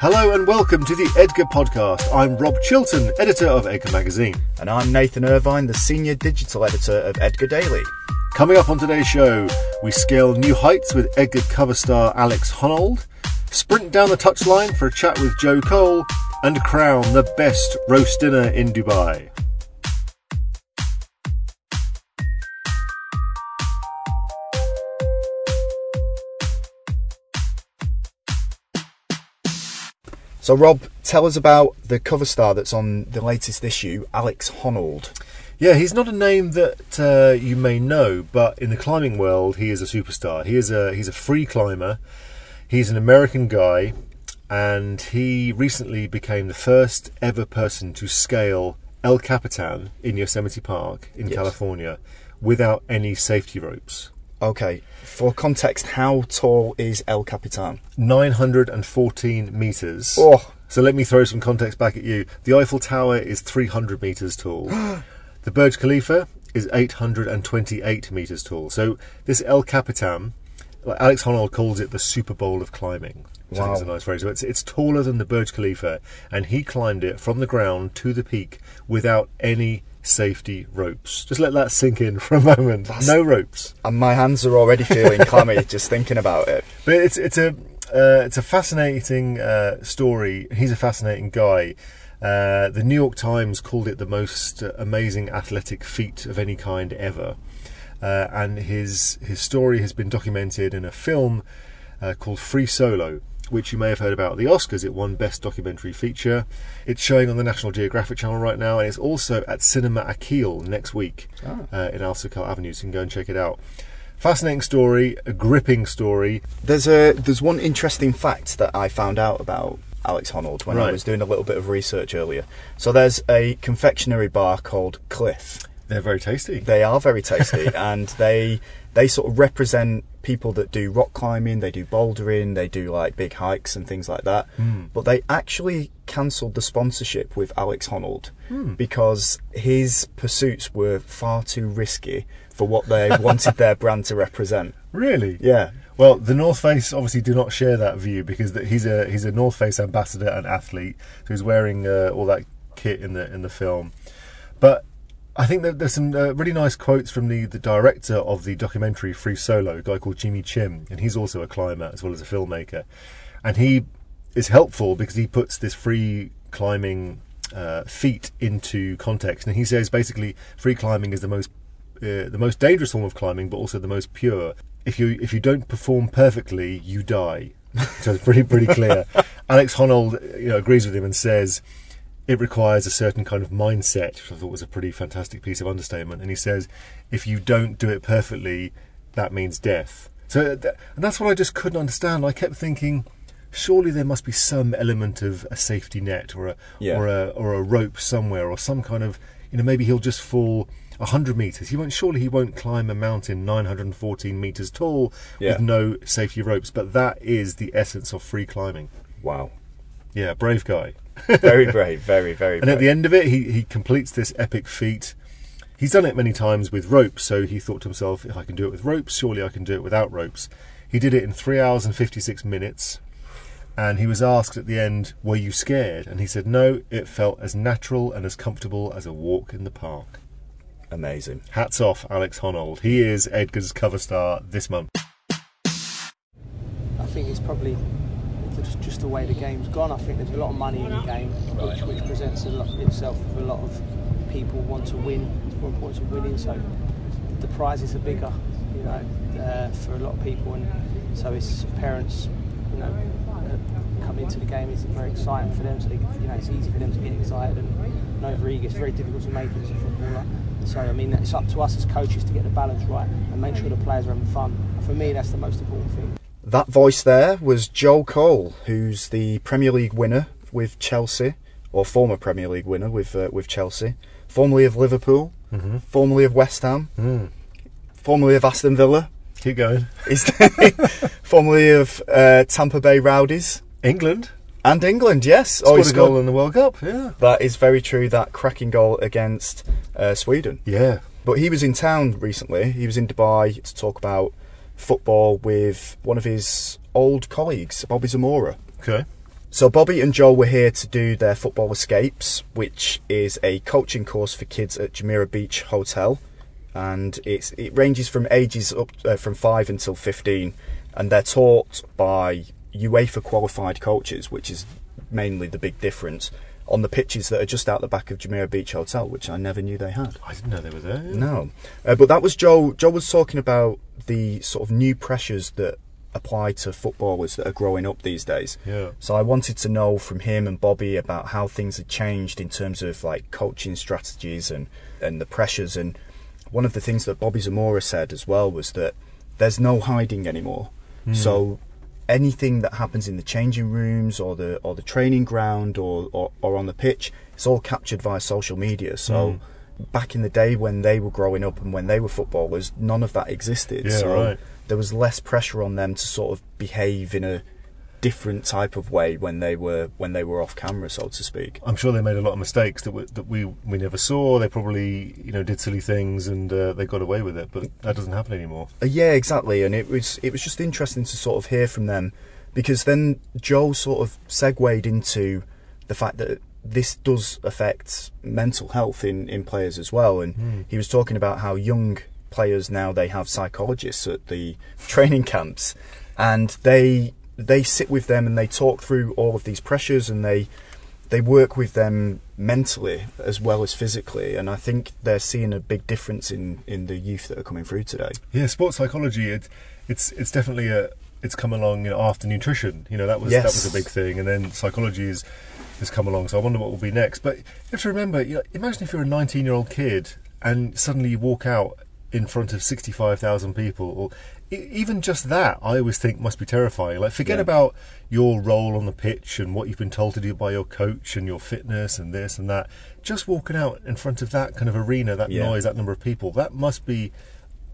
Hello and welcome to the Edgar Podcast. I'm Rob Chilton, editor of Edgar Magazine. And I'm Nathan Irvine, the senior digital editor of Edgar Daily. Coming up on today's show, we scale new heights with Edgar cover star Alex Honnold, sprint down the touchline for a chat with Joe Cole, and crown the best roast dinner in Dubai. So, Rob, tell us about the cover star that's on the latest issue, Alex Honnold. Yeah, he's not a name that uh, you may know, but in the climbing world, he is a superstar. He is a he's a free climber. He's an American guy, and he recently became the first ever person to scale El Capitan in Yosemite Park in Yes. California without any safety ropes. Okay, for context, how tall is El Capitan? 914 meters. Oh. So let me throw some context back at you. The Eiffel Tower is 300 meters tall. the Burj Khalifa is 828 meters tall. So this El Capitan, Alex Honnold calls it the Super Bowl of climbing. Which I think is a nice phrase. It's, it's taller than the Burj Khalifa, and he climbed it from the ground to the peak without any safety ropes. Just let that sink in for a moment. That's- no ropes. And my hands are already feeling clammy just thinking about it. But it's it's a uh, it's a fascinating uh, story. He's a fascinating guy. Uh, the New York Times called it the most amazing athletic feat of any kind ever, uh, and his his story has been documented in a film uh, called Free Solo, which you may have heard about at the Oscars. It won Best Documentary Feature. It's showing on the National Geographic Channel right now, and it's also at Cinema Akil next week Ah. uh, in Alserkal Avenue. So you can go and check it out. Fascinating story, a gripping story. There's a there's one interesting fact that I found out about Alex Honnold when I was doing a little bit of research earlier. So there's a confectionery bar called Clif. They're very tasty. They are very tasty, and they they sort of represent people that do rock climbing, they do bouldering, they do like big hikes and things like that. Hmm. But they actually cancelled the sponsorship with Alex Honnold Hmm. because his pursuits were far too risky for what they wanted their brand to represent. Really? Yeah. Well, the North Face obviously do not share that view because he's a he's a North Face ambassador and athlete, so he's wearing uh, all that kit in the in the film. But I think that there's some uh, really nice quotes from the, the director of the documentary Free Solo, a guy called Jimmy Chin, and he's also a climber as well as a filmmaker, and he is helpful because he puts this free climbing uh, feat into context, and he says basically free climbing is the most uh, the most dangerous form of climbing, but also the most pure. If you if you don't perform perfectly, you die. so it's pretty pretty clear. Alex Honnold, you know, agrees with him and says it requires a certain kind of mindset, which I thought was a pretty fantastic piece of understatement. And he says if you don't do it perfectly, that means death. So uh, th- and that's what I just couldn't understand. I kept thinking. Surely there must be some element of a safety net or a Yeah. or a or a rope somewhere or some kind of you know maybe he'll just fall 100 meters he won't surely he won't climb a mountain 914 meters tall Yeah. with no safety ropes but that is the essence of free climbing Wow. yeah brave guy Very brave, very, very brave. and at the end of it he he completes this epic feat he's done it many times with ropes so he thought to himself if i can do it with ropes surely i can do it without ropes he did it in 3 hours and 56 minutes and he was asked at the end, Were you scared? And he said, No, it felt as natural and as comfortable as a walk in the park. Amazing. Hats off, Alex Honnold. He is Edgar's cover star this month. I think he's probably just, just the way the game's gone. I think there's a lot of money in the game, which, which presents lot, itself with a lot of people want to win. It's more important to winning, so the prizes are bigger, you know, uh, for a lot of people, and so it's parents, you know, uh, coming into the game is very exciting for them. So they, you know, it's easy for them to get excited and no very It's very difficult to make it as a footballer. So I mean, it's up to us as coaches to get the balance right and make sure the players are having fun. For me, that's the most important thing. That voice there was Joe Cole, who's the Premier League winner with Chelsea, or former Premier League winner with uh, with Chelsea, formerly of Liverpool, Mm-hmm. formerly of West Ham, Mm. formerly of Aston Villa, Keep going. Formerly of uh, Tampa Bay Rowdies England and England. Yes, he a goal in the World Cup. Yeah. That is very true. That cracking goal against uh, Sweden. Yeah. But he was in town recently. He was in Dubai to talk about football with one of his old colleagues, Bobby Zamora. Okay. So Bobby and Joel were here to do their football escapes, which is a coaching course for kids at Jumeirah Beach Hotel, and it's it ranges from ages up uh, from five until fifteen, and they're taught by UEFA qualified coaches, which is mainly the big difference on the pitches that are just out the back of Jumeirah Beach Hotel, which I never knew they had. I didn't know they were there. No, uh, but that was Joe. Joe was talking about the sort of new pressures that apply to footballers that are growing up these days. Yeah. So I wanted to know from him and Bobby about how things had changed in terms of like coaching strategies and and the pressures. And one of the things that Bobby Zamora said as well was that there's no hiding anymore. So anything that happens in the changing rooms or the or the training ground or, or, or on the pitch, it's all captured via social media. So hmm. back in the day when they were growing up and when they were footballers, none of that existed. Yeah, so right. there was less pressure on them to sort of behave in a different type of way when they were when they were off camera, so to speak. I'm sure they made a lot of mistakes that we, that we we never saw. They probably you know did silly things and uh, they got away with it, but that doesn't happen anymore. Uh, yeah, exactly. And it was it was just interesting to sort of hear from them because then Joe sort of segued into the fact that this does affect mental health in, in players as well. And he was talking about how young players now they have psychologists at the training camps and they they sit with them and they talk through all of these pressures and they they work with them mentally as well as physically and I think they're seeing a big difference in, in the youth that are coming through today. Yeah, sports psychology. It, it's it's definitely a it's come along you know, after nutrition. You know that was Yes. that was a big thing, and then psychology is has come along. So I wonder what will be next. But you have to remember, you know, imagine if you're a 19 year old kid and suddenly you walk out in front of 65,000 people, or even just that, I always think must be terrifying. Like forget Yeah. about your role on the pitch and what you've been told to do by your coach and your fitness and this and that. Just walking out in front of that kind of arena, that Yeah. noise, that number of people, that must be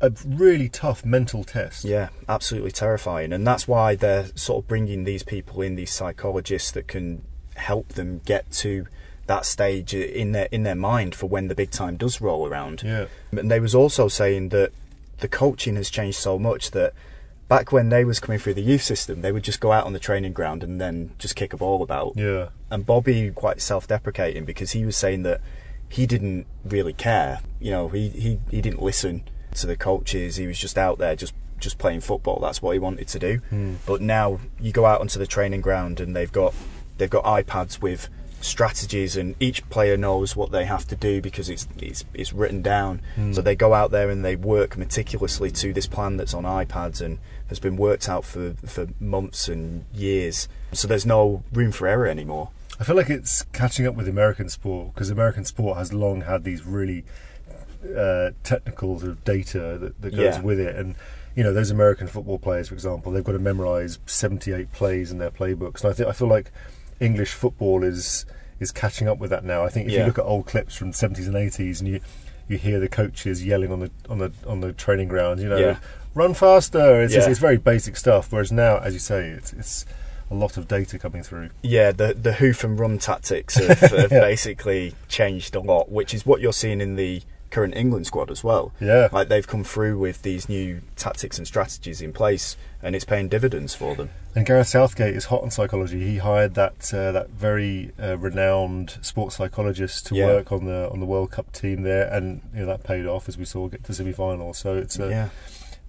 a really tough mental test. Yeah, absolutely terrifying. And that's why they're sort of bringing these people in, these psychologists that can help them get to that stage in their in their mind for when the big time does roll around. Yeah. And they was also saying that the coaching has changed so much that back when they was coming through the youth system, they would just go out on the training ground and then just kick a ball about. Yeah. And Bobby quite self-deprecating because he was saying that he didn't really care. You know, he, he, he didn't listen to the coaches. He was just out there just just playing football. That's what he wanted to do. Hmm. But now you go out onto the training ground and they've got they've got iPads with strategies and each player knows what they have to do because it's it's, it's written down. So they go out there and they work meticulously to this plan that's on iPads and has been worked out for for months and years. So there's no room for error anymore. I feel like it's catching up with American sport because American sport has long had these really uh, technical sort of data that, that goes Yeah. with it. And, you know, those American football players, for example, they've got to memorise 78 plays in their playbooks. And I, th- I feel like English football is is catching up with that now. I think if Yeah. you look at old clips from the 70s and 80s and you you hear the coaches yelling on the on the on the training ground, you know, Yeah. run faster. It's just, Yeah. it's very basic stuff. Whereas now, as you say, it's it's a lot of data coming through. Yeah, the the hoof and run tactics have, have basically changed a lot, which is what you're seeing in the current England squad as well. Yeah. like they've come through with these new tactics and strategies in place, and it's paying dividends for them. And Gareth Southgate is hot on psychology. He hired that uh, that very uh, renowned sports psychologist to Yeah. work on the on the World Cup team there, and you know that paid off as we saw get to semi final. So it's a yeah,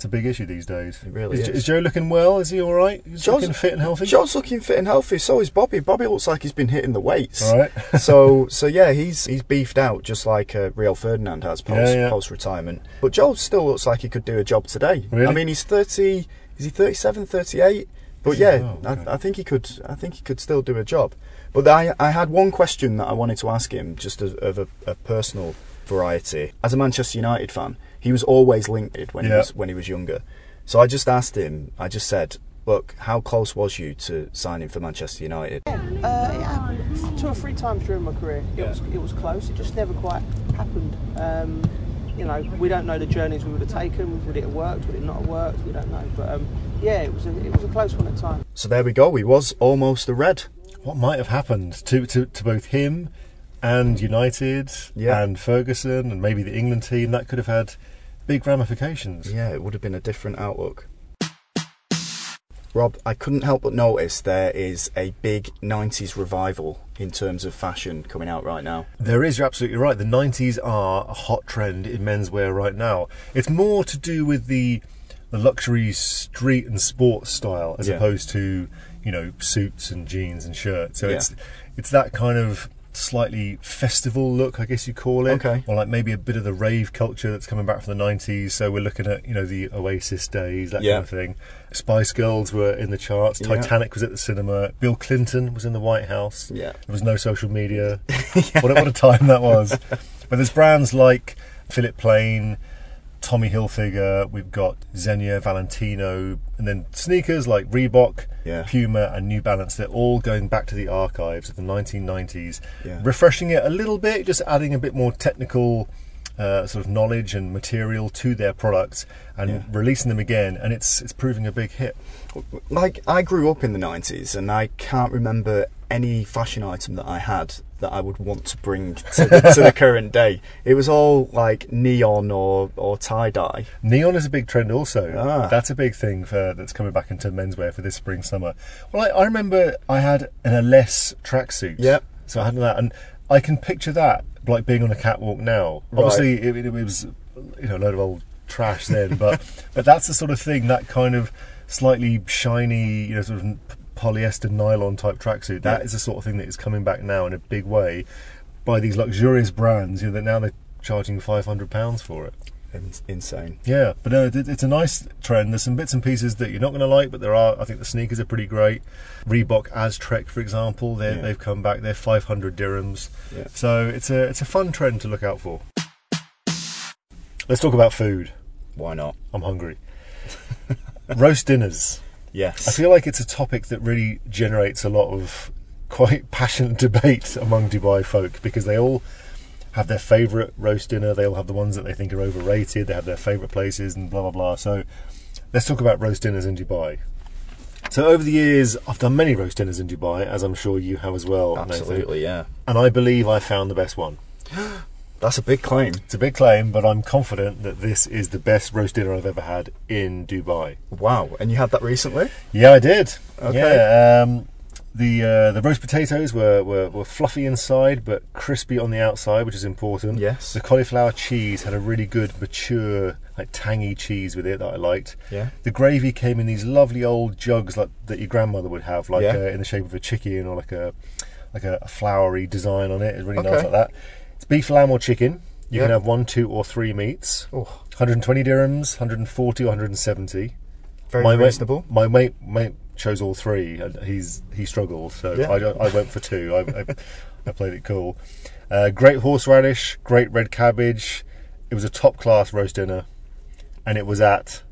it's a big issue these days. It really is. is. is Joe looking well? Is he all right? He's Joe's- looking fit and healthy. Joe's looking fit and healthy. So is Bobby. Bobby looks like he's been hitting the weights. all right. so so yeah, he's he's beefed out just like uh, Rio Ferdinand has post Yeah, yeah. post retirement. But Joe still looks like he could do a job today. Really? I mean, he's thirty. Is he 37, 38? But yeah, Oh, okay. I, I think he could. I think he could still do a job. But I I had one question that I wanted to ask him, just as, of a, a personal variety. As a Manchester United fan, he was always linked with when he was when he was younger. So I just asked him. I just said, "Look, how close was you to signing for Manchester United?" Uh, it happened two or three times during my career. It was it was close. It just never quite happened. Um, you know, we don't know the journeys we would have taken. Would it have worked? Would it not have worked? We don't know. But um, yeah, it was a, it was a close one at times. So there we go. He was almost a red. What might have happened to, to, to both him and United Yeah. and Ferguson and maybe the England team? That could have had big ramifications. Yeah, it would have been a different outlook. Rob, I couldn't help but notice there is a big 90s revival in terms of fashion coming out right now. There is, you're absolutely right. The 90s are a hot trend in menswear right now. It's more to do with the the luxury street and sports style as Yeah. opposed to, you know, suits and jeans and shirts. So Yeah. it's it's that kind of slightly festival look, I guess you call it. Okay. Or like maybe a bit of the rave culture that's coming back from the 90s. So we're looking at, you know, the Oasis days, that Yeah. kind of thing. Spice Girls were in the charts. Yeah. Titanic was at the cinema. Bill Clinton was in the White House. Yeah. There was no social media. what, a, what a time that was. But there's brands like Philipp Plein, Tommy Hilfiger, we've got Xenia, Valentino, and then sneakers like Reebok, Yeah. Puma, and New Balance. They're all going back to the archives of the 1990s, Yeah. refreshing it a little bit, just adding a bit more technical. Uh, sort of knowledge and material to their products and Yeah. releasing them again, and it's it's proving a big hit. Like, I grew up in the 90s and I can't remember any fashion item that I had that I would want to bring to the, to the current day. It was all like neon or, or tie dye. Neon is a big trend also. Ah. That's a big thing for that's coming back into menswear for this spring summer. Well, I, I remember I had an Ellesse tracksuit. Yep. So I had that, and I can picture that like being on a catwalk now. Right. Obviously, it, it was you know a load of old trash then, but but that's the sort of thing that kind of slightly shiny, you know, sort of polyester nylon type tracksuit. That Yeah. is the sort of thing that is coming back now in a big way by these luxurious brands. You know that now they're charging five hundred pounds for it. It's insane. Yeah, but uh, no, it's a nice trend. There's some bits and pieces that you're not going to like, but there are. I think the sneakers are pretty great. Reebok Aztrek, for example, they Yeah. they've come back. They're 500 dirhams. Yeah. So it's a it's a fun trend to look out for. Let's talk about food. Why not? I'm hungry. Roast dinners. Yes. I feel like it's a topic that really generates a lot of quite passionate debate among Dubai folk because they all have their favourite roast dinner. They all have the ones that they think are overrated. They have their favourite places and blah blah blah. So let's talk about roast dinners in Dubai. So over the years, I've done many roast dinners in Dubai, as I'm sure you have as well. Nathan. Absolutely, yeah. And I believe I found the best one. That's a big claim. It's a big claim, but I'm confident that this is the best roast dinner I've ever had in Dubai. Wow. And you had that recently? Yeah, I did. Okay. Yeah, um, the uh, the roast potatoes were, were, were fluffy inside but crispy on the outside, which is important. Yes. The cauliflower cheese had a really good, mature, like tangy cheese with it that I liked. Yeah. The gravy came in these lovely old jugs like that your grandmother would have, like Yeah. uh, in the shape of a chicken or like a like a, a flowery design on it. It's really nice like that. It's beef, lamb, or chicken. You Yeah. can have one, two, or three meats. Oh, 120 dirhams, 140 or 170 very my reasonable. Mate, my mate, mate chose all three, and he's he struggled, so Yeah. I, I went for two. I, I, I played it cool. Uh, great horseradish, great red cabbage. It was a top class roast dinner, and it was at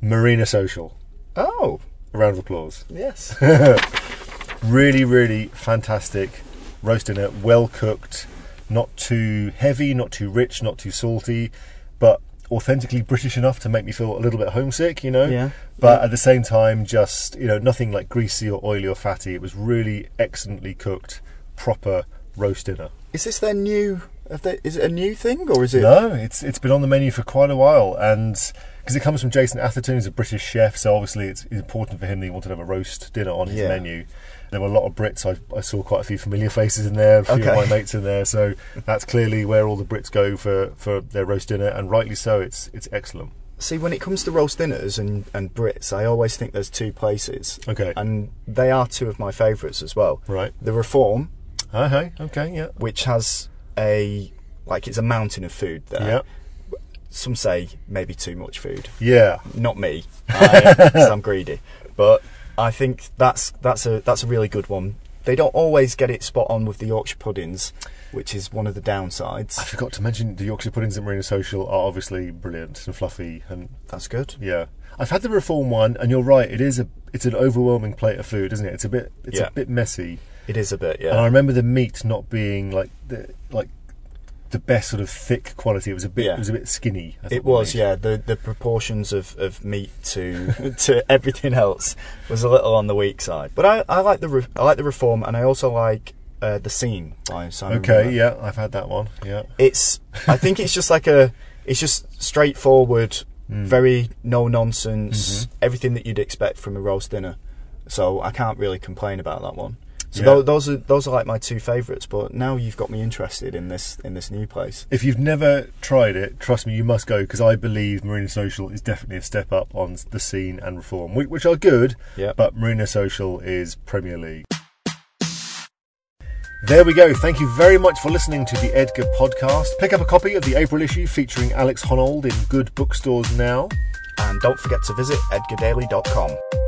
Marina Social. Oh, A round of applause. yes. Really, really fantastic roast dinner, well cooked, not too heavy, not too rich, not too salty, but authentically British enough to make me feel a little bit homesick, you know. Yeah. But Yeah. at the same time, just you know, nothing like greasy or oily or fatty. It was really excellently cooked, proper roast dinner. Is this their new? They, is it a new thing or is it? No, it's it's been on the menu for quite a while, and because it comes from Jason Atherton, who's a British chef, so obviously it's important for him that he wanted to have a roast dinner on his Yeah. menu. There were a lot of Brits. I, I saw quite a few familiar faces in there, a few Okay. of my mates in there. So that's clearly where all the Brits go for, for their roast dinner, and rightly so. It's it's excellent. See, when it comes to roast dinners and, and Brits, I always think there's two places. Okay. And they are two of my favourites as well. Right. The Reform, Okay. Okay. Yeah. which has a like it's a mountain of food there. Yeah. Some say maybe too much food. Yeah. Not me, I, uh, 'cause I'm greedy. But I think that's that's a that's a really good one. They don't always get it spot on with the Yorkshire puddings, which is one of the downsides. I forgot to mention the Yorkshire puddings at Marina Social are obviously brilliant and fluffy, and That's good. yeah. I've had the reform one, and you're right. It is a it's an overwhelming plate of food, isn't it? It's a bit it's Yeah. a bit messy. It is a bit, yeah. And I remember the meat not being like the like the best sort of thick quality. It was a bit Yeah. it was a bit skinny. I It was, yeah. The the proportions of, of meat to to everything else was a little on the weak side. But I, I like the re- I like the reform, and I also like uh, the scene by Simon. Okay, Miller. yeah, I've had that one. Yeah. It's I think it's just like a it's just straightforward very no nonsense, everything that you'd expect from a roast dinner. So I can't really complain about that one. So Yeah. tho- those are those are like my two favourites. But now you've got me interested in this in this new place. If you've never tried it, trust me, you must go because I believe Marina Social is definitely a step up on the scene and reform, which are good. Yep. But Marina Social is Premier League. There we go. Thank you very much for listening to the Edgar podcast. Pick up a copy of the April issue featuring Alex Honnold in good bookstores now. And don't forget to visit edgardaily.com.